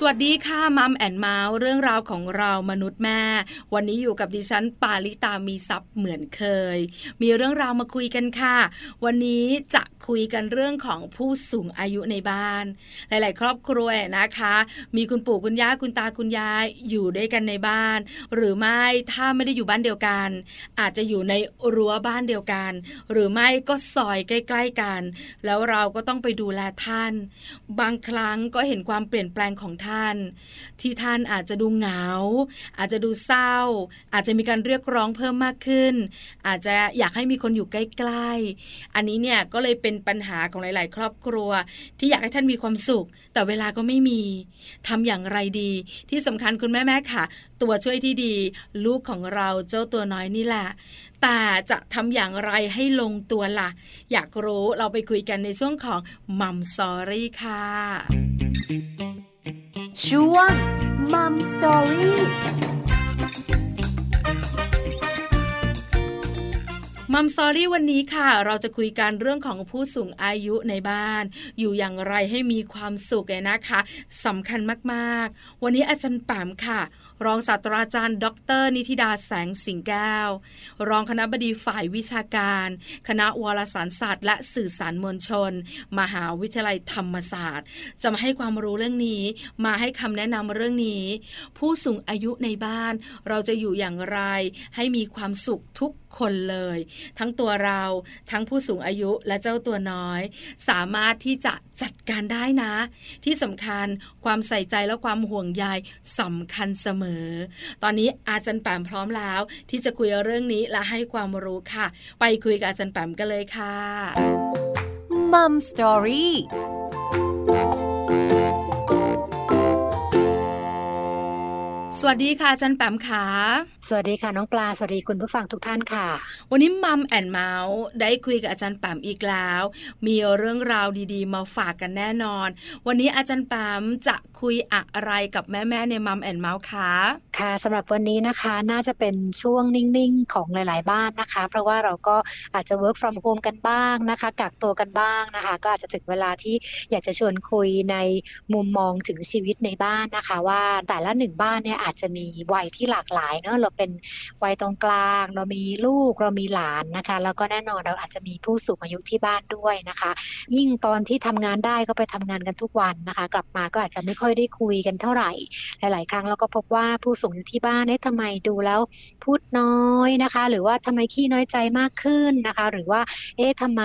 สวัสดีค่ะ Mom and Mouth เรื่องราวของเรามนุษย์แม่ วันนี้อยู่กับดิฉันปาลิตามีซัพ์เหมือนเคย มีเรื่องราวมาคุยกันค่ะ วันนี้จะคุยกันเรื่องของผู้สูงอายุในบ้าน หลาย ๆ ครอบครัวนะคะ มีคุณปู่คุณย่าคุณตาคุณยายอยู่ด้วยกันในบ้าน หรือไม่ถ้าไม่ได้อยู่บ้านเดียวกัน อาจจะอยู่ในรั้วบ้านเดียวกัน หรือไม่ก็ซอยใกล้ ๆ กัน แล้วเราก็ต้องไปดูแลท่าน บางครั้งก็เห็นความเปลี่ยนแปลงของท่านที่ท่านอาจจะดูเหงา อาจจะดูเศร้า อาจจะมีการเรียกร้องเพิ่มมากขึ้น อาจจะอยากให้มีคนอยู่ใกล้ๆ อันนี้เนี่ยก็เลยเป็นปัญหาของหลาย ๆ ครอบครัว ที่อยากให้ท่านมีความสุข แต่เวลาก็ไม่มีทำอย่างไรดี ที่สำคัญคุณแม่แม่ค่ะ ตัวช่วยที่ดี ลูกของเราเจ้าตัวน้อยนี่แหละแต่จะทำอย่างไรให้ลงตัวละ่ะ อยากรู้เราไปคุยกันในช่วงของมัมซอรี่ค่ะ ช่วงมัมสตอรี่มัมซอรี่วันนี้ค่ะ เราจะคุยกันเรื่องของผู้สูงอายุในบ้าน อยู่อย่างไรให้มีความสุขเนะคะสำคัญมากๆ วันนี้อาจารย์ปามค่ะ รองศาสตราจารย์ ดร นิติดาแสงสิงแก้ว รองคณะบดีฝ่ายวิชาการ คณะวารสารศาสตร์ และสื่อสารมวลชน มหาวิทยาลัยธรรมศาสตร์ จะมาให้ความรู้เรื่องนี้ มาให้คำแนะนำเรื่องนี้ ผู้สูงอายุในบ้าน เราจะอยู่อย่างไร ให้มีความสุขทุกคนเลย ทั้งตัวเราทั้งผู้สูงอายุและเจ้าตัวน้อย สามารถที่จะจัดการได้นะ ที่สำคัญความใส่ใจและความห่วงใยสำคัญเสมอตอนนี้อาจารย์แปมพร้อมแล้ว ที่จะคุยเรื่องนี้และให้ความรู้ค่ะ ไปคุยกับอาจารย์แปมกันเลยค่ะมัมสตอรี่ สวัสดีค่ะจันแปมขาสวัสดีค่ะน้องปลา สวัสดีคุณผู้ฟังทุกท่านค่ะ วันนี้ Mom and Mouth ได้คุยกับอาจารย์แปมอีกแล้ว มีเรื่องราวดีๆ มาฝากกันแน่นอน วันนี้อาจารย์แปมจะคุยอะไรกับแม่ๆใน Mom and Mouth คะค่ะสำหรับวันนี้นะคะน่าจะเป็นช่วงนิ่งๆ ของหลาย ๆ บ้านนะคะ เพราะว่าเราก็อาจจะ work from home กันบ้างนะคะกักตัวกันบ้างนะคะ ก็อาจจะถึงเวลาที่อยากจะชวนคุยในมุมมองถึงชีวิตในบ้านนะคะ ว่าแต่ละหนึ่งบ้านเนี่ยอาจจะมีวัยที่หลากหลายเนอะเราเป็นวัยตรงกลาง เรามีลูกเรามีหลานนะคะ แล้วก็แน่นอนเราอาจจะมีผู้สูงอายุที่บ้านด้วยนะคะ ยิ่งตอนที่ทำงานได้ก็ไปทำงานกันทุกวันนะคะ กลับมาก็อาจจะไม่ค่อยได้คุยกันเท่าไหร่ หลาย ๆ ครั้งเราก็พบว่าผู้สูงอยู่ที่บ้านเนี่ยทำไมดูแล้วพูดน้อยนะคะ หรือว่าทำไมขี้น้อยใจมากขึ้นนะคะ หรือว่าเอ๊ะทำไม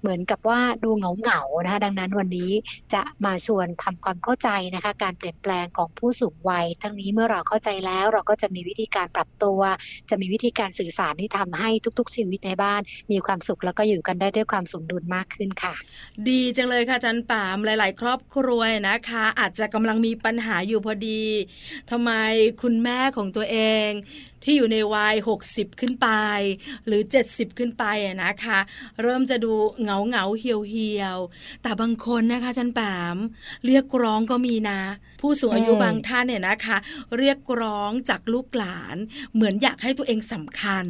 เหมือนกับว่าดูเหงาเหงานะคะ ดังนั้นวันนี้จะมาชวนทำความเข้าใจนะคะ การเปลี่ยนแปลงของผู้สูงวัย ทั้งนี้เมื่อเราเข้าใจแล้วเราก็จะมีวิธีการปรับตัว จะมีวิธีการสื่อสารที่ทำให้ทุก ๆ ชีวิตในบ้าน มีความสุขแล้วก็อยู่กันได้ด้วยความสมดุลมากขึ้นค่ะ ดีจังเลยค่ะจันป่ามหลาย ๆ ครอบครัวนะคะ อาจจะกำลังมีปัญหาอยู่พอดีทำไมคุณแม่ของตัวเอง ที่อยู่ในวัย 60 ขึ้นไป หรือ 70 ขึ้นไปนะคะ เริ่มจะดูเหงาเหงาเหี่ยวเหี่ยว แต่บางคนนะคะจันแปมเรียกร้องก็มีนะ ผู้สูงอายุบางท่านเนี่ยนะคะ เรียกร้องจากลูกหลาน เหมือนอยากให้ตัวเองสำคัญ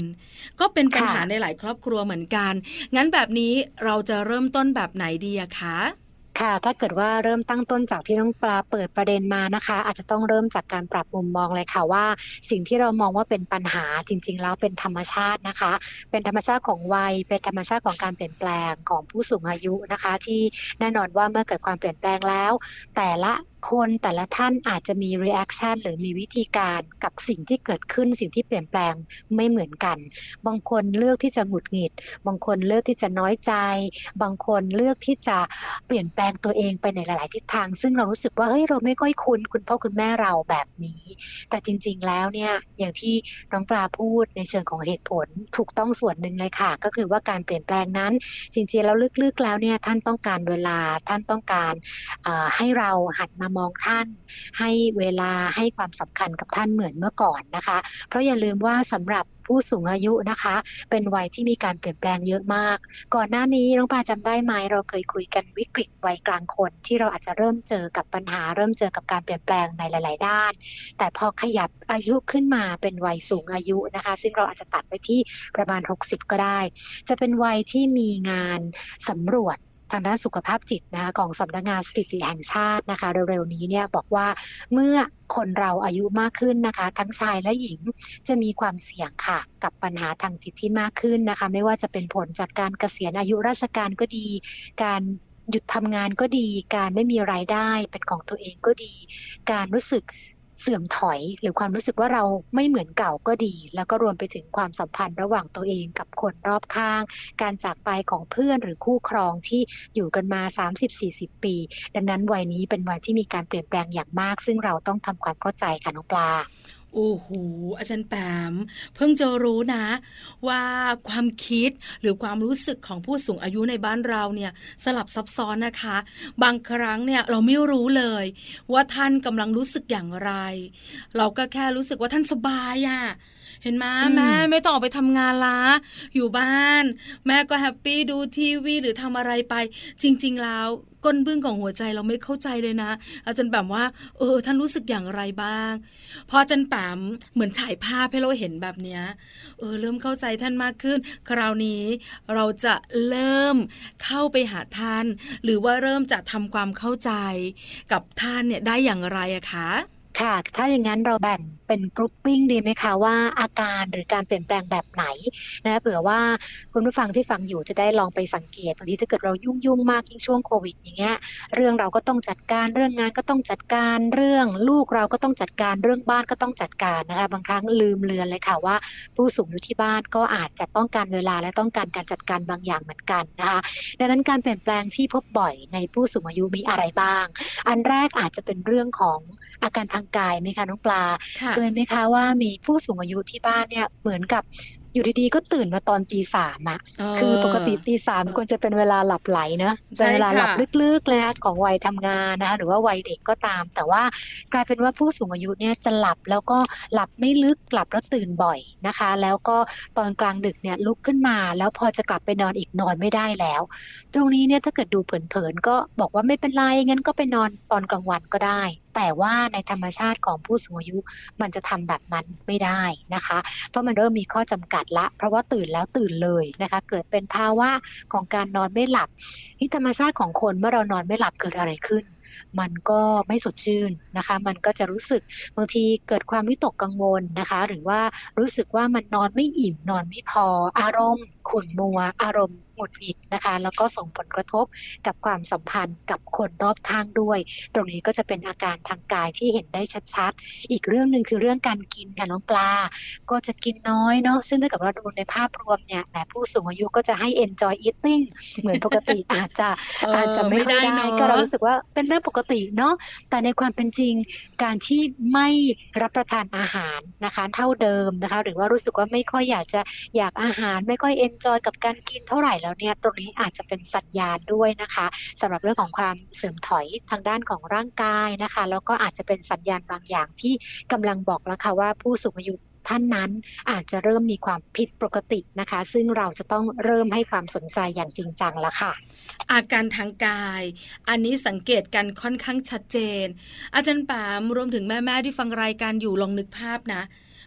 ก็เป็นปัญหาในหลายครอบครัวเหมือนกัน งั้นแบบนี้เราจะเริ่มต้นแบบไหนดีอะคะ ค่ะถ้าเกิดว่าเริ่มตั้งต้นจากที่น้องปลาเปิดประเด็นมานะคะ อาจจะต้องเริ่มจากการปรับมุมมองเลยค่ะว่า สิ่งที่เรามองว่าเป็นปัญหาจริง ๆ แล้วเป็นธรรมชาตินะคะ เป็นธรรมชาติของวัย เป็นธรรมชาติของการเปลี่ยนแปลงของผู้สูงอายุนะคะ ที่แน่นอนว่าเมื่อเกิดความเปลี่ยนแปลงแล้ว แต่ละ คนแต่ละท่านอาจจะมี reaction หรือมีวิธีการกับสิ่งที่เกิดขึ้นสิ่งที่เปลี่ยนแปลงไม่เหมือนกัน บางคนเลือกที่จะหงุดหงิด บางคนเลือกที่จะน้อยใจ บางคนเลือกที่จะเปลี่ยนแปลงตัวเองไปในหลาย ๆ ทิศทาง ซึ่งเรารู้สึกว่าเฮ้ยเราไม่ค่อยคุ้นคุณพ่อคุณแม่เราแบบนี้ แต่จริง ๆ แล้วเนี่ยอย่างที่น้องปลาพูดในเชิงของเหตุผลถูกต้องส่วนหนึ่งเลยค่ะ ก็คือว่าการเปลี่ยนแปลงนั้นจริง ๆ แล้วลึก ๆ แล้วเนี่ยท่านต้องการเวลาท่านต้องการให้เราหันมาามองท่าน ให้เวลาให้ความสำคัญกับท่านเหมือนเมื่อก่อนนะคะ เพราะอย่าลืมว่าสำหรับผู้สูงอายุนะคะ เป็นวัยที่มีการเปลี่ยนแปลงเยอะมาก ก่อนหน้านี้น้องปาจำได้ไหมเราเคยคุยกันวิกฤตวัยกลางคน ที่เราอาจจะเริ่มเจอกับปัญหา เริ่มเจอกับการเปลี่ยนแปลงในหลาย ๆ ด้าน แต่พอขยับอายุขึ้นมาเป็นวัยสูงอายุนะคะ ซึ่งเราอาจจะตัดไปที่ประมาณ 60 ก็ได้ จะเป็นวัยที่มีงานสำรวจ ทางด้านสุขภาพจิตนะคะของสำนักงานสถิติแห่งชาตินะคะ เร็วๆนี้เนี่ยบอกว่าเมื่อคนเราอายุมากขึ้นนะคะ ทั้งชายและหญิงจะมีความเสี่ยงค่ะ กับปัญหาทางจิตที่มากขึ้นนะคะ ไม่ว่าจะเป็นผลจากการเกษียณอายุราชการก็ดี การหยุดทำงานก็ดี การไม่มีรายได้เป็นของตัวเองก็ดี การรู้สึก เสื่อมถอย หรือความรู้สึกว่าเราไม่เหมือนเก่าก็ดี แล้วก็รวมไปถึงความสัมพันธ์ระหว่างตัวเองกับคนรอบข้าง การจากไปของเพื่อนหรือคู่ครองที่อยู่กันมา 30-40 ปี ดังนั้นวัยนี้เป็นวัยที่มีการเปลี่ยนแปลงอย่างมาก ซึ่งเราต้องทำความเข้าใจค่ะน้องปลา โอ้โหอาจารย์แปม เพิ่งจะรู้นะ ว่าความคิดหรือความรู้สึกของผู้สูงอายุในบ้านเราเนี่ยสลับซับซ้อนนะคะ บางครั้งเนี่ยเราไม่รู้เลย ว่าท่านกำลังรู้สึกอย่างไร เราก็แค่รู้สึกว่าท่านสบายอะ่ะเห็นไหมอืมแม่ไม่ต้องออกไปทำงานละอยู่บ้าน แม่ก็ happy ดูทีวีหรือทำอะไรไป จริง ๆ แล้ว ก้นบึ้งของหัวใจเราไม่เข้าใจเลยนะ อาจารย์แบบว่าเออท่านรู้สึกอย่างไรบ้าง พออาจารย์แปมเหมือนฉายภาพให้เราเห็นแบบเนี้ยเออเริ่มเข้าใจท่านมากขึ้น คราวนี้เราจะเริ่มเข้าไปหาท่าน หรือว่าเริ่มจะทำความเข้าใจ กับท่านเนี่ยได้อย่างไรอะคะค่ะ ถ้าอย่างนั้นเราแบ่ง เป็นกรุ๊ปปิ้งดีไหมคะว่าอาการหรือการเปลี่ยนแปลงแบบไหนนะเผื่อว่าคุณผู้ฟังที่ฟังอยู่จะได้ลองไปสังเกตบางทีถ้าเกิดเรายุ่งยุ่งๆมากยิ่งช่วงโควิด อย่างเงี้ยเรื่องเราก็ต้องจัดการเรื่องงานก็ต้องจัดการเรื่องลูกเราก็ต้องจัดการเรื่องบ้านก็ต้องจัดการนะคะบางครั้งลืมเลือนเลยค่ะว่า ผู้สูงอายุที่บ้านก็อาจจะต้องการเวลาและต้องการการจัดการบางอย่างเหมือนกันนะคะดังนั้นการเปลี่ยนแปลงที่พบบ่อยในผู้สูงอายุมีอะไรบ้าง อันแรกอาจจะเป็นเรื่องของอาการทางกายไหมคะน้องปลา เคยไหมคะว่ามีผู้สูงอายุที่บ้านเนี่ยเหมือนกับอยู่ดีๆ ก็ตื่นมาตอนตีสามอะเออคือปกติตีสามควรจะเป็นเวลาหลับไหลเนอะใช่เป็นเวลาหลับค่ะลึกๆเลยนะของวัยทำงานนะคะหรือว่าวัยเด็กก็ตาม แต่ว่ากลายเป็นว่าผู้สูงอายุเนี่ยจะหลับแล้วก็หลับไม่ลึกหลับแล้วตื่นบ่อยนะคะ แล้วก็ตอนกลางดึกเนี่ยลุกขึ้นมา แล้วพอจะกลับไปนอนอีกนอนไม่ได้แล้ว ตรงนี้เนี่ยถ้าเกิดดูเผินๆก็บอกว่าไม่เป็นไรงั้นก็ไปนอนตอนกลางวันก็ได้แต่ว่าในธรรมชาติของผู้สูงอายุมันจะทำแบบนั้นไม่ได้นะคะ เพราะมันเริ่มมีข้อจำกัดละ เพราะว่าตื่นแล้วตื่นเลยนะคะ เกิดเป็นภาวะของการนอนไม่หลับที่ธรรมชาติของคนเมื่อเรานอนไม่หลับเกิดอะไรขึ้นมันก็ไม่สดชื่นนะคะ มันก็จะรู้สึกบางทีเกิดความวิตกกังวลนะคะ หรือว่ารู้สึกว่ามันนอนไม่อิ่มนอนไม่พอ อารมณ์ขุ่นมัว อารมณ์ ดหงิดนะคะ แล้วก็ส่งผลกระทบกับความสัมพันธ์กับคนรอบข้างด้วย ตรงนี้ก็จะเป็นอาการทางกายที่เห็นได้ชัดๆ อีกเรื่องหนึ่งคือเรื่องการกินค่ะน้องปลา ก็จะกินน้อยเนาะซึ่งถ้าเกิดว่าดูในภาพรวมเนี่ยแหมผู้สูงอายุก็จะให้ enjoy eating เหมือนปกติอาจจะเอออาจจะไม่ค่อยได้เนอะก็เรารู้สึกว่าเป็นเรื่องปกติเนาะแต่ในความเป็นจริงการที่ไม่รับประทานอาหารนะคะเท่าเดิมนะคะ หรือว่ารู้สึกว่าไม่ค่อยอยากจะอยากอาหารไม่ค่อยเอนจอยกับการกินเท่าไหร่แล้วเนี่ยตรงนี้อาจจะเป็นสัญญาณด้วยนะคะสำหรับเรื่องของความเสื่อมถอยทางด้านของร่างกายนะคะ แล้วก็อาจจะเป็นสัญญาณบางอย่างที่กำลังบอกแล้วค่ะว่าผู้สูงอายุท่านนั้นอาจจะเริ่มมีความผิดปกตินะคะ ซึ่งเราจะต้องเริ่มให้ความสนใจอย่างจริงจังแล้วค่ะ อาการทางกาย อันนี้สังเกตกันค่อนข้างชัดเจน อาจารย์ปามรวมถึงแม่ ๆ ที่ฟังรายการอยู่ลองนึกภาพนะ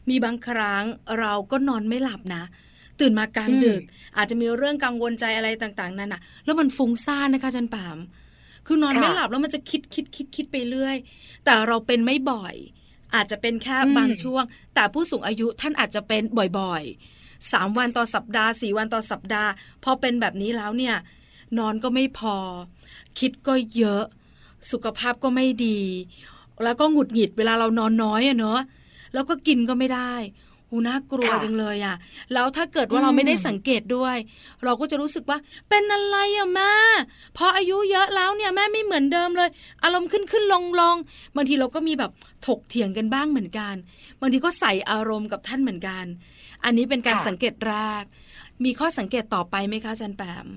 มีบางครั้งเราก็นอนไม่หลับนะ ตื่นมากลางอืมดึก อาจจะมีเรื่องกังวลใจอะไรต่างๆนั่นน่ะ แล้วมันฟุ้งซ่านนะคะอาจารย์ปาม คือนอนไม่หลับแล้วมันจะคิดคิดคิดคิดไปเรื่อย แต่เราเป็นไม่บ่อย อาจจะเป็นแค่อืมบางช่วง แต่ผู้สูงอายุท่านอาจจะเป็นบ่อยๆสามวันต่อสัปดาห์สี่วันต่อสัปดาห์ พอเป็นแบบนี้แล้วเนี่ย นอนก็ไม่พอ คิดก็เยอะ สุขภาพก็ไม่ดี แล้วก็หงุดหงิดเวลาเรานอนน้อยอะเนอะแล้วก็กินก็ไม่ได้ หูน่ากลัวค่ะจังเลยอะแล้วถ้าเกิดว่าอืมเราไม่ได้สังเกตด้วย เราก็จะรู้สึกว่าเป็นอะไรอะแม่พออายุเยอะแล้วเนี่ยแม่ไม่เหมือนเดิมเลย อารมณ์ขึ้นขึ้นลงลงบางทีเราก็มีแบบถกเถียงกันบ้างเหมือนกันบางทีก็ใส่อารมณ์กับท่านเหมือนกัน อันนี้เป็นการค่ะสังเกตแรก มีข้อสังเกตต่อไปไหมคะอาจารย์แปม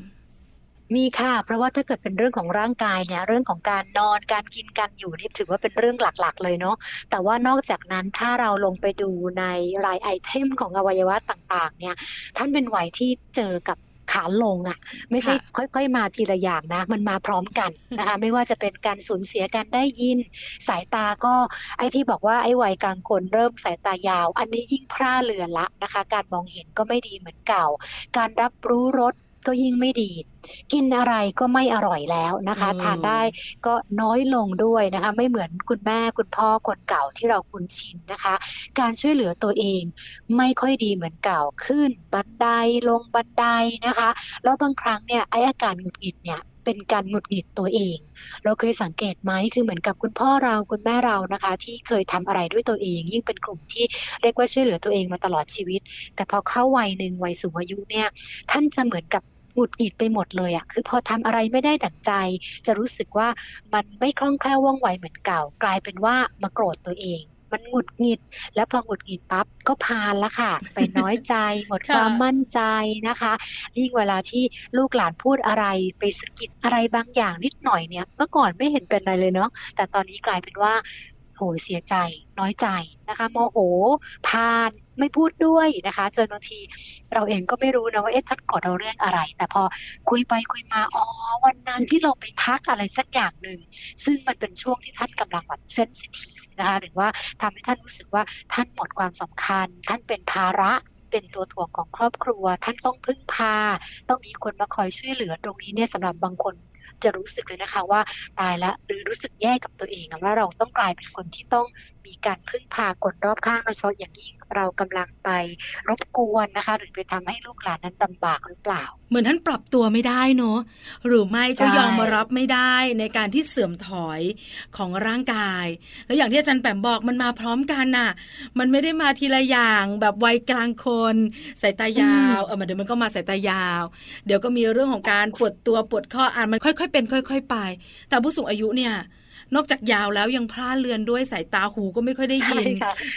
มีค่ะ เพราะว่าถ้าเกิดเป็นเรื่องของร่างกายเนี่ยเรื่องของการนอนการกินการอยู่นี่ถือว่าเป็นเรื่องหลักๆ เลยเนาะแต่ว่านอกจากนั้นถ้าเราลงไปดูในรายไอเทมของอวัยวะต่างๆ เนี่ย ท่านเป็นวัยที่เจอกับขาลงอะ่ะ ไม่ใช่ค่อย ๆ มาทีละอย่างนะ มันมาพร้อมกันนะคะ ไม่ว่าจะเป็นการสูญเสียการได้ยิน สายตาก็ไอ้ที่บอกว่าไอ้วัยกลางคนเริ่มสายตายาว อันนี้ยิ่งพร่าเลือนละนะคะ การมองเห็นก็ไม่ดีเหมือนเก่า การรับรู้รส ก็ยิ่งไม่ดี กินอะไรก็ไม่อร่อยแล้วนะคะ ทานได้ก็น้อยลงด้วยนะคะ ไม่เหมือนคุณแม่คุณพ่อคนเก่าที่เราคุ้นชินนะคะ การช่วยเหลือตัวเองไม่ค่อยดีเหมือนเก่าขึ้น บันไดลงบันไดนะคะ แล้วบางครั้งเนี่ยไออาการหงุดหงิดเนี่ยเป็นการหงุดหงิดตัวเอง เราเคยสังเกตไหมคือเหมือนกับคุณพ่อเราคุณแม่เรานะคะ ที่เคยทำอะไรด้วยตัวเอง ยิ่งเป็นกลุ่มที่เรียกว่าช่วยเหลือตัวเองมาตลอดชีวิต แต่พอเข้าวัยหนึ่งวัยสูงอายุเนี่ย ท่านจะเหมือนกับ หงุดหงิดไปหมดเลยอะคือพอทำอะไรไม่ได้ดั่งใจ จะรู้สึกว่ามันไม่คล่องแคล่วว่องไวเหมือนเก่า กลายเป็นว่ามาโกรธตัวเองมันหงุดหงิด แล้วพอหงุดหงิดปั๊บก็พานละค่ะ ไปน้อยใจ หมดความมั่นใจนะคะยิ่งเวลาที่ลูกหลานพูดอะไร ไปสกิดอะไรบางอย่างนิดหน่อยเนี่ยเมื่อก่อนไม่เห็นเป็นอะไรเลยเนาะแต่ตอนนี้กลายเป็นว่า โหเสียใจน้อยใจนะคะโมโหพานไม่พูดด้วยนะคะ จนบางทีเราเองก็ไม่รู้นะว่าเอ๊ะท่านกดเราเรื่องอะไร แต่พอคุยไปคุยมาอ๋อวันนั้นที่เราไปทักอะไรสักอย่างหนึ่งซึ่งมันเป็นช่วงที่ท่านกำลังแบบเซนซิทีฟนะคะหรือว่าทำให้ท่านรู้สึกว่าท่านหมดความสำคัญ ท่านเป็นภาระเป็นตัวถ่วงของครอบครัว ท่านต้องพึ่งพา ต้องมีคนมาคอยช่วยเหลือตรงนี้เนี่ยสำหรับบางคน จะรู้สึกเลยนะคะว่าตายแล้วหรือรู้สึกแย่กับตัวเองว่าเราต้องกลายเป็นคนที่ต้องมีการพึ่งพาคนรอบข้างโดยเฉพาะอย่างยิ่ง เรากำลังไปรบกวนนะคะ หรือไปทำให้ลูกหลานนั้นลำบากหรือเปล่า เหมือนท่านปรับตัวไม่ได้เนอะหรือไม่ก็ยอมมารับไม่ได้ในการที่เสื่อมถอยของร่างกาย แล้วอย่างที่อาจารย์แปมบอกมันมาพร้อมกันน่ะ มันไม่ได้มาทีละอย่างแบบวัยกลางคนสายตายาวเออเดี๋ยวมันก็มาสายตายาว เดี๋ยวก็มีเรื่องของการปวดตัวปวดข้ออ่านมันค่อยๆเป็น ค่อย ๆ ไป แต่ผู้สูงอายุเนี่ย นอกจากยาวแล้วยังพลาดเลือนด้วยสายตาหูก็ไม่ค่อยได้ยิน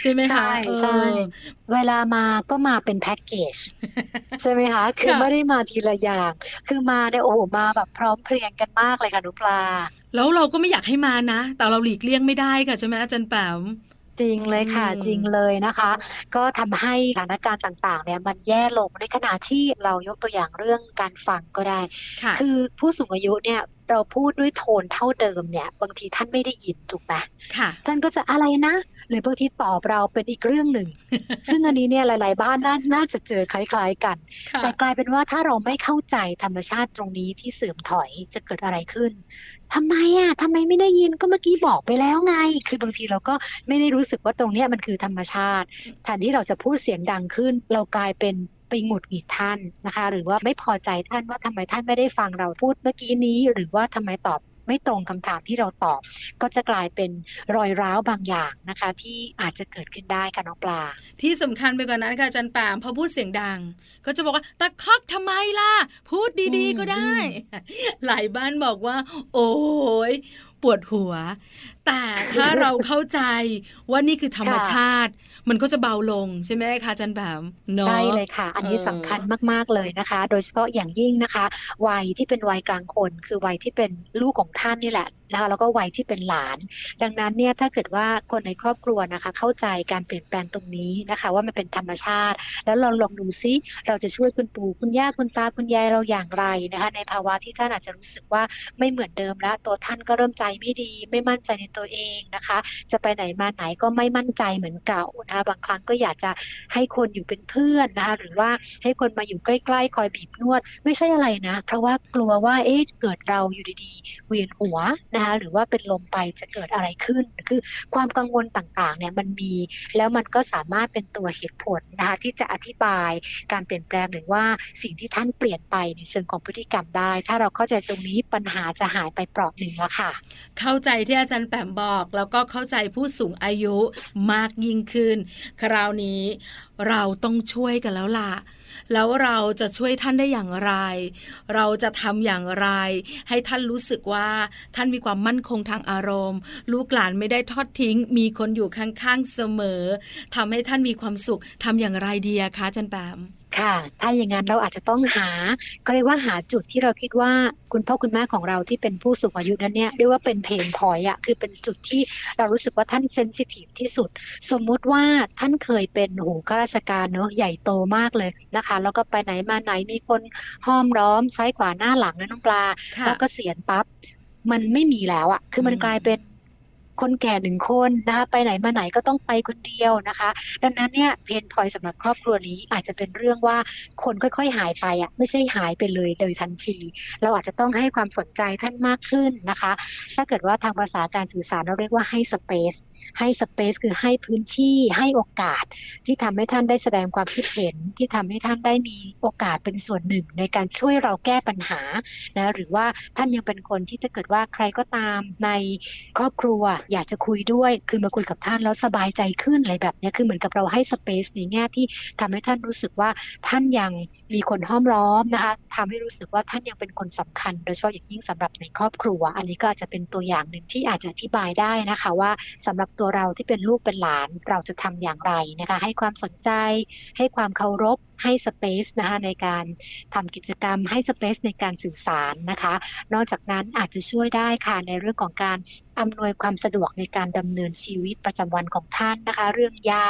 ใช่ไหมคะใช่เวลามาก็มาเป็นแพ็กเกจใช่ไหมคะ คือไม่ได้มาทีละอย่าง คือมาเนี่ยโอ้โหมาแบบพร้อมเพรียงกันมากเลยค่ะนุปลา แล้วเราก็ไม่อยากให้มานะ แต่เราหลีกเลี่ยงไม่ได้ค่ะใช่ไหมอาจารย์แปมจริงเลยค่ะจริงเลยนะคะ ก็ทำให้สถานการณ์ต่างๆเนี่ยมันแย่ลงในขณะที่เรายกตัวอย่างเรื่องการฟังก็ได้ คือผู้สูงอายุเนี่ยเราพูดด้วยโทนเท่าเดิมเนี่ย บางทีท่านไม่ได้ยินถูกไหมท่านก็จะอะไรนะ หรือบางทีตอบเราเป็นอีกเรื่องหนึ่ง ซึ่งอันนี้เนี่ยหลาย ๆ บ้านน่าน่าจะเจอคล้าย ๆ กัน แต่กลายเป็นว่าถ้าเราไม่เข้าใจธรรมชาติตรงนี้ที่เสื่อมถอยจะเกิดอะไรขึ้นทำไมอะทำไมไม่ได้ยินก็เมื่อกี้บอกไปแล้วไง คือบางทีเราก็ไม่ได้รู้สึกว่าตรงนี้มันคือธรรมชาติแทนที่เราจะพูดเสียงดังขึ้น เรากลายเป็น ไปหงุดหงิดท่านนะคะ หรือว่าไม่พอใจท่านว่าทำไมท่านไม่ได้ฟังเราพูดเมื่อกี้นี้ หรือว่าทำไมตอบไม่ตรงคำถามที่เราตอบ ก็จะกลายเป็นรอยร้าวบางอย่างนะคะ ที่อาจจะเกิดขึ้นได้ค่ะน้องปลา ที่สำคัญไปกว่านั้นค่ะจันแปมพอพูดเสียงดัง ก็จะบอกว่าตะคอกทำไมล่ะ พูดดีๆก็ได้ หลายบ้านบอกว่า โอ้ย ปวดหัว แต่ถ้าเราเข้าใจว่านี่คือธรรมชาติ มันก็จะเบาลงใช่ไหมคะจันแบบใช่เลยค่ะ อันนี้สำคัญมากๆเลยนะคะ โดยเฉพาะอย่างยิ่งนะคะ วัยที่เป็นวัยกลางคน คือวัยที่เป็นลูกของท่านนี่แหละนะคะแล้วก็วัยที่เป็นหลาน ดังนั้นเนี่ยถ้าเกิดว่าคนในครอบครัวนะคะ เข้าใจการเปลี่ยนแปลงตรงนี้นะคะ ว่ามันเป็นธรรมชาติ แล้วเราลองดูซิเราจะช่วยคุณปู่คุณย่าคุณตาคุณยายเราอย่างไรนะคะ ในภาวะที่ท่านอาจจะรู้สึกว่าไม่เหมือนเดิมแล้ว ตัวท่านก็เริ่มใจไม่ดี ไม่มั่นใจในตัวเองนะคะ จะไปไหนมาไหนก็ไม่มั่นใจเหมือนเก่านะคะบางครั้งก็อยากจะให้คนอยู่เป็นเพื่อนนะคะหรือว่าให้คนมาอยู่ใกล้ ๆ คอยบีบนวด ไม่ใช่อะไรนะ เพราะว่ากลัวว่าเอ๊ะเกิดเราอยู่ดีๆ เวียนหัวนะคะหรือว่าเป็นลมไปจะเกิดอะไรขึ้น คือความกังวลต่างๆเนี่ยมันมีแล้วมันก็สามารถเป็นตัวเหตุผลนะคะที่จะอธิบายการเปลี่ยนแปลงหรือว่าสิ่งที่ท่านเปลี่ยนไปในเชิงของพฤติกรรมได้ ถ้าเราเข้าใจตรงนี้ปัญหาจะหายไปเปราะหนึ่งแล้วค่ะเข้าใจที่อาจารย์แปมบอก แล้วก็เข้าใจผู้สูงอายุมากยิ่งขึ้น คราวนี้เราต้องช่วยกันแล้วล่ะ แล้วเราจะช่วยท่านได้อย่างไร เราจะทำอย่างไร ให้ท่านรู้สึกว่าท่านมีความมั่นคงทางอารมณ์ ลูกหลานไม่ได้ทอดทิ้ง มีคนอยู่ข้างๆเสมอทำให้ท่านมีความสุขทำอย่างไรดีคะอาจันแปม ค่ะ ถ้าอย่างนั้นเราอาจจะต้องหาก็เรียกว่าหาจุดที่เราคิดว่าคุณพ่อคุณแม่ของเราที่เป็นผู้สูงอายุนั้นเนี่ยเรียกว่าเป็นเพนพอยต์อะคือเป็นจุดที่เรารู้สึกว่าท่านเซนซิทีฟที่สุด สมมุติว่าท่านเคยเป็นโหข้าราชการเนอะใหญ่โตมากเลยนะคะ แล้วก็ไปไหนมาไหนมีคนห้อมล้อมซ้ายขวาหน้าหลังนะน้องปลาค่ะแล้วก็เสียณปั๊บมันไม่มีแล้วอะคือมันอืมกลายเป็น คนแก่หนึ่งคนนะคะไปไหนมาไหนก็ต้องไปคนเดียวนะคะ ดังนั้นเนี่ยเพนพอยสำหรับครอบครัวนี้อาจจะเป็นเรื่องว่าคนค่อยๆหายไปอะไม่ใช่หายไปเลยโดยทันที เราอาจจะต้องให้ความสนใจท่านมากขึ้นนะคะ ถ้าเกิดว่าทางภาษาการสื่อสารเราเรียกว่าให้สเปซให้สเปซคือให้พื้นที่ให้โอกาส ที่ทำให้ท่านได้แสดงความคิดเห็นที่ทำให้ท่านได้มีโอกาสเป็นส่วนหนึ่ง ในการช่วยเราแก้ปัญหานะหรือว่าท่านยังเป็นคนที่ถ้าเกิดว่าใครก็ตามในครอบครัวอยากจะคุยด้วยคือมาคุยกับท่านแล้วสบายใจขึ้นอะไรแบบนี้คือเหมือนกับเราให้สเปซในแง่ที่ทำให้ท่านรู้สึกว่าท่านยังมีคนห้อมล้อมนะคะทำให้รู้สึกว่าท่านยังเป็นคนสำคัญ โดยเฉพาะอย่างยิ่งสำหรับในครอบครัว อันนี้ก็อาจจะเป็นตัวอย่างหนึ่งที่อาจจะอธิบายได้นะคะ ว่าสำหรับตัวเราที่เป็นลูกเป็นหลาน เราจะทำอย่างไรนะคะ ให้ความสนใจ ให้ความเคารพให้สเปซนะคะในการทำกิจกรรมให้สเปซในการสื่อสารนะคะ นอกจากนั้นอาจจะช่วยได้ค่ะในเรื่องของการ อำนวยความสะดวกในการดำเนินชีวิตประจำวันของท่านนะคะ เรื่องยา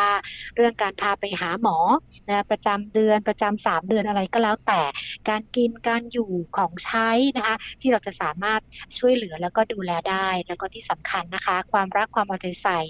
เรื่องการพาไปหาหมอนะประจำเดือนประจำสามเดือนอะไรก็แล้วแต่การกินการอยู่ของใช้นะคะ ที่เราจะสามารถช่วยเหลือแล้วก็ดูแลได้แล้วก็ที่สำคัญนะคะ ความรักความเอาใจใส่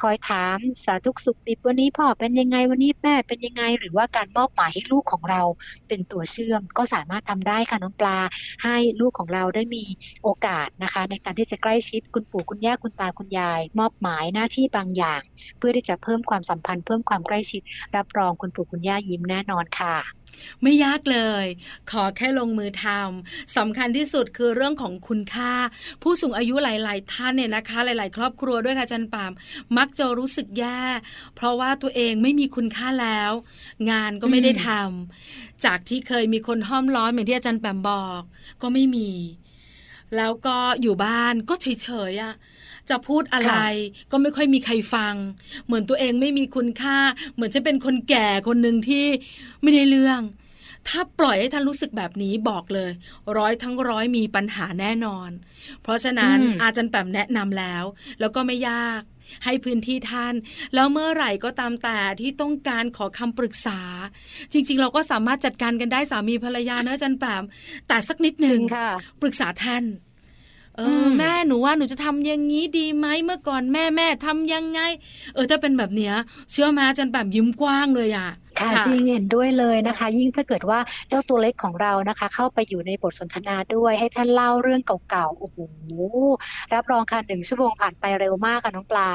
คอยถามสารทุกสุขดิบวันนี้พ่อเป็นยังไงวันนี้แม่เป็นยังไง หรือว่าการมอบหมายให้ลูกของเราเป็นตัวเชื่อม ก็สามารถทำได้ค่ะน้องปลา ให้ลูกของเราได้มีโอกาสนะคะ ในการที่จะใกล้ชิดคุณปู่คุณย่าคุณตาคุณยาย มอบหมายหน้าที่บางอย่าง เพื่อที่จะเพิ่มความสัมพันธ์เพิ่มความใกล้ชิด รับรองคุณปู่คุณย่ายิ้มแน่นอนค่ะไม่ยากเลย ขอแค่ลงมือทำสำคัญที่สุดคือเรื่องของคุณค่า ผู้สูงอายุหลาย ๆ ท่านเนี่ยนะคะ หลาย ๆ ครอบครัวด้วยค่ะอาจันปาม มักจะรู้สึกแย่ เพราะว่าตัวเองไม่มีคุณค่าแล้ว งานก็ไม่ได้ทำจากที่เคยมีคนห้อมล้อมอย่างที่อาจารย์แปมบอก ก็ไม่มี แล้วก็อยู่บ้านก็เฉยๆอะจะพูดอะไรก็ไม่ค่อยมีใครฟัง เหมือนตัวเองไม่มีคุณค่า เหมือนจะเป็นคนแก่คนหนึ่งที่ไม่ได้เรื่อง ถ้าปล่อยให้ท่านรู้สึกแบบนี้บอกเลย ร้อยทั้งร้อยมีปัญหาแน่นอน เพราะฉะนั้นอืมอาจารย์แปมแนะนำแล้ว แล้วก็ไม่ยาก ให้พื้นที่ท่าน แล้วเมื่อไหร่ก็ตามแต่ที่ต้องการขอคำปรึกษา จริง ๆ เราก็สามารถจัดการกันได้สามีภรรยาเนอะอาจารย์แปมแต่สักนิดหจนึ่ริงงค่ะปรึกษาท่านเออมอแม่หนูว่าหนูจะทำอย่างนี้ดีไหมเมื่อก่อนแม่แม่ทำยังไง เออถ้าเป็นแบบเนี้ย เชื่อมาจนแบบยิ้มกว้างเลยอะค่ะจริงเห็นด้วยเลยนะคะ ยิ่งถ้าเกิดว่าเจ้าตัวเล็กของเรานะคะ เข้าไปอยู่ในบทสนทนาด้วยให้ท่านเล่าเรื่องเก่าๆโอ้โหรับรองค่ะหนึ่งชั่วโมงผ่านไปเร็วมากค่ะน้องปลา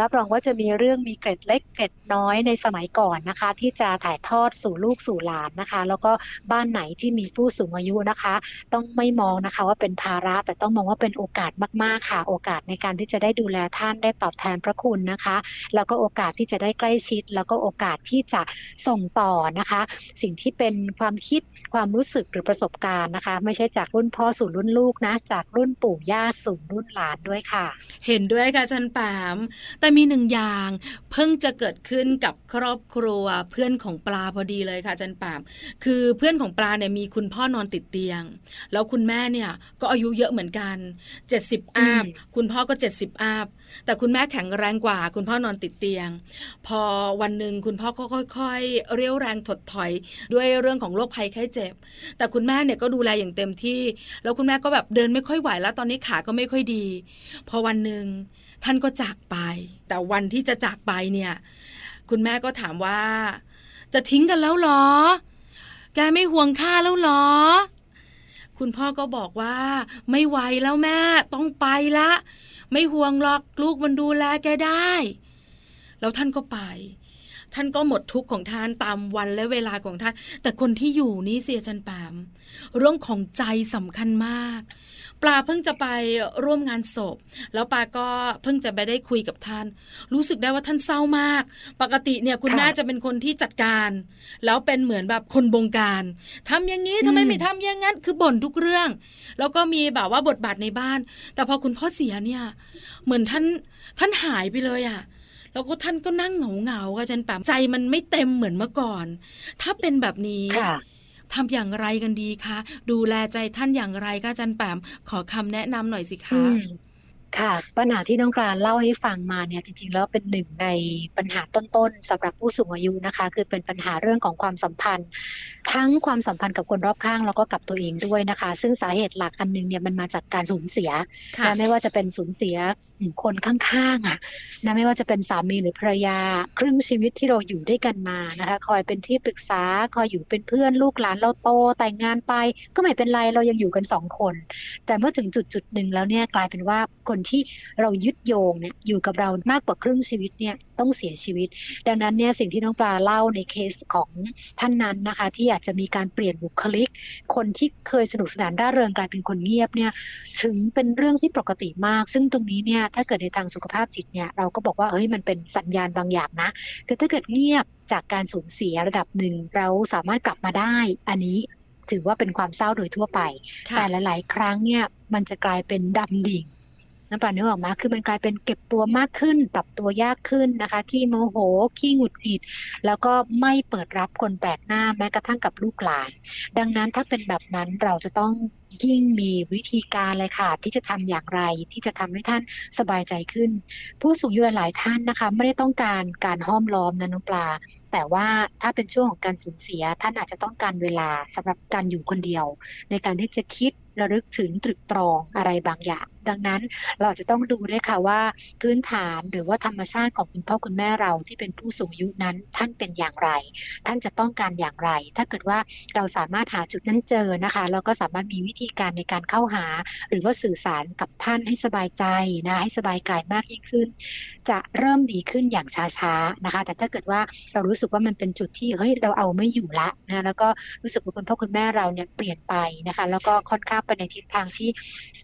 รับรองว่าจะมีเรื่องมีเกร็ดเล็กเกร็ดน้อยในสมัยก่อนนะคะ ที่จะถ่ายทอดสู่ลูกสู่หลานนะคะ แล้วก็บ้านไหนที่มีผู้สูงอายุนะคะ ต้องไม่มองนะคะว่าเป็นภาระแต่ต้องมองว่าเป็นโอกาสมากๆค่ะ โอกาสในการที่จะได้ดูแลท่านได้ตอบแทนพระคุณนะคะ แล้วก็โอกาสที่จะได้ใกล้ชิด แล้วก็โอกาสที่จะส่งต่อนะคะ สิ่งที่เป็นความคิดความรู้สึกหรือประสบการณ์นะคะ ไม่ใช่จากรุ่นพ่อสู่รุ่นลูกนะ จากรุ่นปู่ย่าสู่รุ่นหลานด้วยค่ะ เห็นด้วยค่ะอาจันแปมแต่มีหนึ่งอย่างเพิ่งจะเกิดขึ้นกับครอบครัวเพื่อนของปลาพอดีเลยค่ะอาจันแปมคือเพื่อนของปลาเนี่ยมีคุณพ่อนอนติดเตียง แล้วคุณแม่เนี่ยก็อายุเยอะเหมือนกัน 70อัพอืมคุณพ่อก็ 70อัพแต่คุณแม่แข็งแรงกว่า คุณพ่อนอนติดเตียง พอวันหนึ่งคุณพ่อก็ค่อยๆเรียวแรงถดถอยด้วยเรื่องของโรคภัยไข้เจ็บ แต่คุณแม่เนี่ยก็ดูแลอย่างเต็มที่ แล้วคุณแม่ก็แบบเดินไม่ค่อยไหวแล้วตอนนี้ขาก็ไม่ค่อยดี พอวันหนึ่งท่านก็จากไป แต่วันที่จะจากไปเนี่ยคุณแม่ก็ถามว่า จะทิ้งกันแล้วหรอ แกไม่ห่วงข้าแล้วหรอ คุณพ่อก็บอกว่า ไม่ไหวแล้วแม่ต้องไปละ ไม่ห่วงหรอกลูกมันดูแลแกได้ แล้วท่านก็ไป ท่านก็หมดทุกข์ของท่านตามวันและเวลาของท่าน แต่คนที่อยู่นี่เสียจันปาม เรื่องของใจสำคัญมาก ปลาเพิ่งจะไปร่วมงานศพ แล้วปลาก็เพิ่งจะไปได้คุยกับท่าน รู้สึกได้ว่าท่านเศร้ามาก ปกติเนี่ยคุณค่ะแม่จะเป็นคนที่จัดการ แล้วเป็นเหมือนแบบคนบงการทำอย่างนี้ทำไมอืมไม่ทำอย่างนั้น คือบ่นทุกเรื่อง แล้วก็มีแบบว่าบทบาทในบ้าน แต่พอคุณพ่อเสียเนี่ย เหมือนท่านท่านหายไปเลยอะ แล้วก็ท่านก็นั่งเหงาเหงาอาจารย์แปมใจมันไม่เต็มเหมือนเมื่อก่อน ถ้าเป็นแบบนี้ทำอย่างไรกันดีคะ ดูแลใจท่านอย่างไรก็อาจารย์แปมขอคำแนะนำหน่อยสิคะค่ะปัญหาที่น้องกลารเล่าให้ฟังมาเนี่ยจริงๆแล้วเป็นหนึ่งในปัญหาต้นๆสำหรับผู้สูงอายุนะคะ คือเป็นปัญหาเรื่องของความสัมพันธ์ ทั้งความสัมพันธ์กับคนรอบข้างแล้วก็กับตัวเองด้วยนะคะ ซึ่งสาเหตุหลักอันนึงเนี่ยมันมาจากการสูญเสียนะไม่ว่าจะเป็นสูญเสีย คนข้างๆอะนะไม่ว่าจะเป็นสามีหรือภรรยา ครึ่งชีวิตที่เราอยู่ด้วยกันมานะคะ คอยเป็นที่ปรึกษาคอยอยู่เป็นเพื่อนลูกหลานเราโตแต่งงานไปก็ไม่เป็นไรเรายังอยู่กันสองคน แต่เมื่อถึงจุดจุดหนึ่งแล้วเนี่ยกลายเป็นว่าคนที่เรายึดโยงเนี่ยอยู่กับเรามากกว่าครึ่งชีวิตเนี่ยต้องเสียชีวิต ดังนั้นเนี่ยสิ่งที่น้องปลาเล่าในเคสของท่านนั้นนะคะ ที่อาจจะมีการเปลี่ยนบุคลิก คนที่เคยสนุกสนานร่าเริงกลายเป็นคนเงียบเนี่ยถึงเป็นเรื่องที่ปกติมาก ซึ่งตรงนี้เนี่ยถ้าเกิดในทางสุขภาพจิตเนี่ยเราก็บอกว่าเฮ้ยมันเป็นสัญญาณบางอย่างนะคือถ้าเกิดเงียบจากการสูญเสียระดับหนึ่งเราสามารถกลับมาได้ อันนี้ถือว่าเป็นความเศร้าโดยทั่วไป แต่หลาย ๆ ครั้งเนี่ยมันจะกลายเป็นดำดิ่งน้ำปลาเนื้อออกมาคือมันกลายเป็นเก็บตัวมากขึ้น ปรับตัวยากขึ้นนะคะ ขี้โมโห ขี้หงุดหงิด แล้วก็ไม่เปิดรับคนแปลกหน้าแม้กระทั่งกับลูกหลาน ดังนั้นถ้าเป็นแบบนั้นเราจะต้อง ยิ่งมีวิธีการเลยค่ะ ที่จะทำอย่างไร ที่จะทำให้ท่านสบายใจขึ้น ผู้สูงอายุหลายท่านนะคะ ไม่ได้ต้องการการห้อมล้อมนะนุปลา แต่ว่าถ้าเป็นช่วงของการสูญเสีย ท่านอาจจะต้องการเวลาสำหรับการอยู่คนเดียว ในการที่จะคิดระลึกถึงตรึกตรองอะไรบางอย่างดังนั้นเราจะต้องดูด้วยค่ะว่าพื้นฐานหรือว่าธรรมชาติของคุณพ่อคุณแม่เราที่เป็นผู้สูงอายุนั้นท่านเป็นอย่างไร ท่านจะต้องการอย่างไร ถ้าเกิดว่าเราสามารถหาจุดนั้นเจอนะคะเราก็สามารถมีวิธีการในการเข้าหา หรือว่าสื่อสารกับท่านให้สบายใจนะให้สบายกายมากยิ่งขึ้น จะเริ่มดีขึ้นอย่างช้าๆนะคะ แต่ถ้าเกิดว่าเรารู้สึกว่ามันเป็นจุดที่เฮ้ยเราเอาไม่อยู่ละนะแล้วก็รู้สึกว่าคุณพ่อคุณแม่เราเนี่ยเปลี่ยนไปนะคะ แล้วก็ค่อนข้างไปในทิศทางที่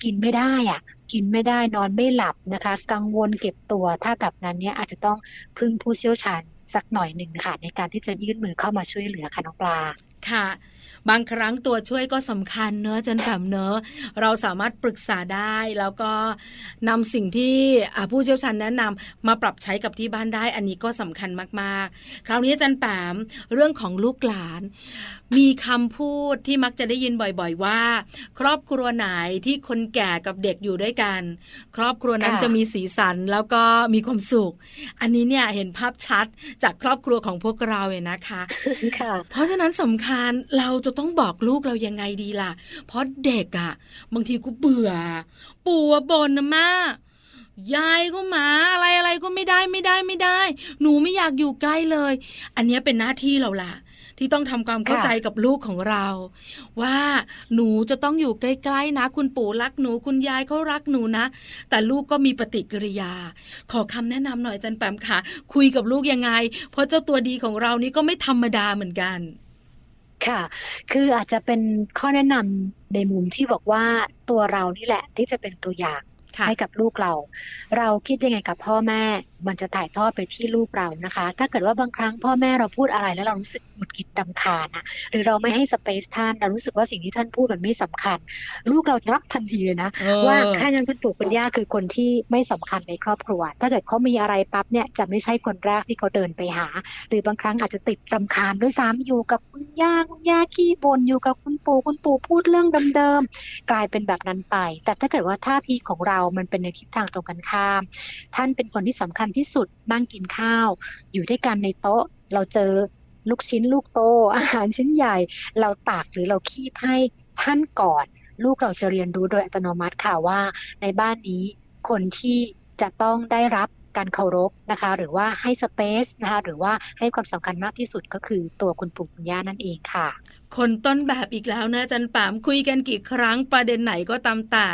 กินไม่ได้อะกินไม่ได้นอนไม่หลับนะคะ กังวลเก็บตัวถ้าแบบนั้นเนี่ยอาจจะต้องพึ่งผู้เชี่ยวชาญสักหน่อยหนึ่งค่ะในการที่จะยื่นมือเข้ามาช่วยเหลือค่ะน้องปลาค่ะ บางครั้งตัวช่วยก็สำคัญเนอะจันแบบเนอะเราสามารถปรึกษาได้แล้วก็นำสิ่งที่ผู้เชี่ยวชาญแนะนำมาปรับใช้กับที่บ้านได้ อันนี้ก็สำคัญมากๆ คราวนี้จันแปมเรื่องของลูกหลาน มีคำพูดที่มักจะได้ยินบ่อยๆว่า ครอบครัวไหนที่คนแก่กับเด็กอยู่ด้วยกัน ครอบครัวนั้นจะมีสีสันแล้วก็มีความสุข อันนี้เนี่ยเห็นภาพชัดจากครอบครัวของพวกเราเลยนะคะ เพราะฉะนั้นสำคัญเราจะต้องบอกลูกเรายังไงดีล่ะ เพราะเด็กอะ่ะ บางทีกูเบื่อ ปู่บนนะแม่ยายก็มาอะไรอะไรก็ไม่ได้ไม่ได้ไม่ได้ หนูไม่อยากอยู่ใกล้เลย อันนี้เป็นหน้าที่เราล่ะ ที่ต้องทำความเข้าใจกับลูกของเรา ว่าหนูจะต้องอยู่ใกล้ๆนะ คุณปู่รักหนูคุณยายเขารักหนูนะ แต่ลูกก็มีปฏิกิริยา ขอคำแนะนำหน่อยจันแปมค่ะ คุยกับลูกยังไง เพราะเจ้าตัวดีของเรานี่ก็ไม่ธรรมดาเหมือนกัน ค่ะ คืออาจจะเป็นข้อแนะนำในมุมที่บอกว่าตัวเรานี่แหละที่จะเป็นตัวอย่างให้กับลูกเรา เราคิดยังไงกับพ่อแม่ มันจะถ่ายทอดไปที่ลูกเรานะคะ ถ้าเกิดว่าบางครั้งพ่อแม่เราพูดอะไรแล้วเรารู้สึกหงุดหงิดดำคาญอะหรือเราไม่ให้สเปซท่านเรารู้สึกว่าสิ่งที่ท่านพูดมันไม่สำคัญ ลูกเรารับทันทีเลยนะ ว่าแค่นั้นคุณปู่คุณย่าคือคนที่ไม่สำคัญในครอบครัว ถ้าเกิดเขามีอะไรปั๊บเนี่ยจะไม่ใช่คนแรกที่เขาเดินไปหา หรือบางครั้งอาจจะติดรำคาญด้วยซ้ำอยู่กับคุณย่าคุณย่าขี้บ่นอยู่กับคุณปู่คุณปู่พูดเรื่องเดิมๆกลายเป็นแบบนั้นไป แต่ถ้าเกิดว่าท่าทีของเรามันเป็นในทิศทางตรงกันข้าม ท่านเป็นคนที่สำคัญที่สุดนั่งกินข้าว อยู่ด้วยกันในโต๊ะ เราเจอลูกชิ้นลูกโต อาหารชิ้นใหญ่ เราตักหรือเราคีบให้ท่านก่อนลูกเราจะเรียนรู้โดยอัตโนมัติค่ะว่าในบ้านนี้คนที่จะต้องได้รับการเคารพนะคะ หรือว่าให้สเปซนะคะหรือว่าให้ความสำคัญมากที่สุดก็คือตัวคุณปู่คุณย่านั่นเองค่ะ คนต้นแบบอีกแล้วนะจันปามคุยกันกี่ครั้งประเด็นไหนก็ตามแต่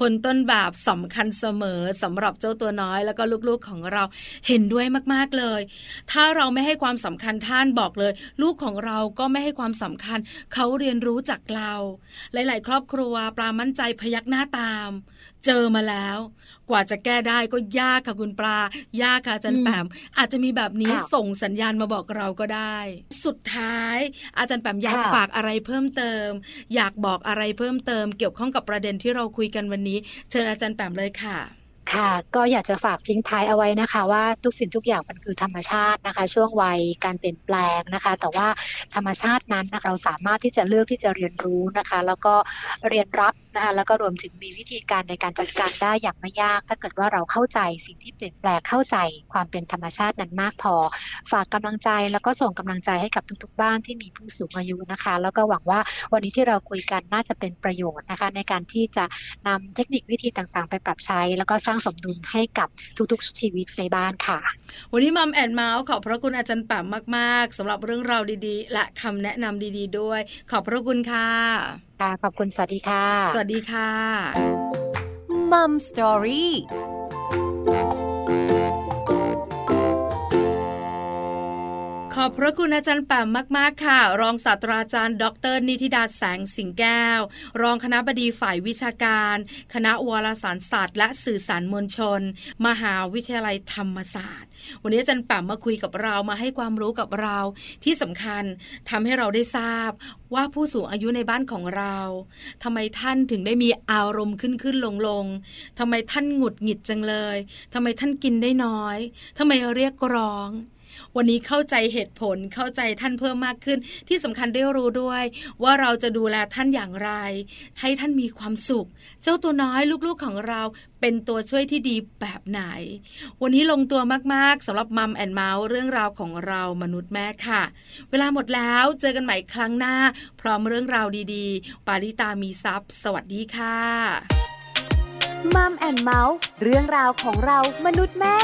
คนต้นแบบสำคัญเสมอสำหรับเจ้าตัวน้อยแล้วก็ลูกๆของเราเห็นด้วยมากๆเลย ถ้าเราไม่ให้ความสำคัญท่านบอกเลย ลูกของเราก็ไม่ให้ความสำคัญ เขาเรียนรู้จากเรา หลาย ๆ ครอบครัวปลามั่นใจพยักหน้าตาม เจอมาแล้ว กว่าจะแก้ได้ก็ยากค่ะคุณปลายากค่ะจันแปมอาจจะมีแบบนี้ส่งสัญญาณมาบอกเราก็ได้ สุดท้าย อาจารย์แปมอยากฝากอะไรเพิ่มเติม อยากบอกอะไรเพิ่มเติม เกี่ยวข้องกับประเด็นที่เราคุยกันวันนี้ เชิญอาจารย์แปมเลยค่ะ ค่ะก็อยากจะฝากทิ้งท้ายเอาไว้นะคะ ว่าทุกสิ่งทุกอย่างมันคือธรรมชาตินะคะ ช่วงวัยการเปลี่ยนแปลงนะคะ แต่ว่าธรรมชาตินั้นเราสามารถที่จะเลือกที่จะเรียนรู้นะคะ แล้วก็เรียนรับนะคะแล้วก็รวมถึงมีวิธีการในการจัดการได้อย่างไม่ยาก ถ้าเกิดว่าเราเข้าใจสิ่งที่เปลี่ยนแปลงเข้าใจความเป็นธรรมชาตินั้นมากพอ ฝากกำลังใจแล้วก็ส่งกำลังใจให้กับทุกๆ บ้านที่มีผู้สูงอายุนะคะ แล้วก็หวังว่าวันนี้ที่เราคุยกันน่าจะเป็นประโยชน์นะคะ ในการที่จะนำเทคนิควิธีต่างๆ ไปปรับใช้แล้วก็สร้างสมดุลให้กับทุกๆ ชีวิตในบ้านค่ะ วันนี้ Mom and Mouth ขอบพระคุณอาจารย์แปมมากๆสำหรับเรื่องราวดีๆ และคำแนะนำดีๆ ด้วย ขอบพระคุณค่ะค่ะ ขอบคุณสวัสดีค่ะ สวัสดีค่ะ Mom Story อบพระคุณอาจารย์แปมมาก ๆ ค่ะ รองศาสตราจารย์ ดร นิติดาแสงสิงแก้ว รองคณะบดีฝ่ายวิชาการ คณะวารสารศาสตร์ และสื่อสารมวลชน มหาวิทยาลัยธรรมศาสตร์ วันนี้อาจารย์แปมมาคุยกับเรามาให้ความรู้กับเรา ที่สำคัญทำให้เราได้ทราบว่าผู้สูงอายุในบ้านของเราทำไมท่านถึงได้มีอารมณ์ขึ้นขึ้นลงลงทำไมท่านหงุดหงิดจังเลยทำไมท่านกินได้น้อยทำไมเรียกร้อง วันนี้เข้าใจเหตุผลเข้าใจท่านเพิ่มมากขึ้น ที่สำคัญได้รู้ด้วย ว่าเราจะดูแลท่านอย่างไร ให้ท่านมีความสุข เจ้าตัวน้อยลูกๆของเราเป็นตัวช่วยที่ดีแบบไหน วันนี้ลงตัวมากๆสำหรับมัมแอนเมาส์เรื่องราวของเรามนุษย์แม่ค่ะ เวลาหมดแล้วเจอกันใหม่ครั้งหน้า พร้อมเรื่องราวดีๆ ปาริตามีซัพ์สวัสดีค่ะมัมแอนเมาส์เรื่องราวของเรามนุษย์แม่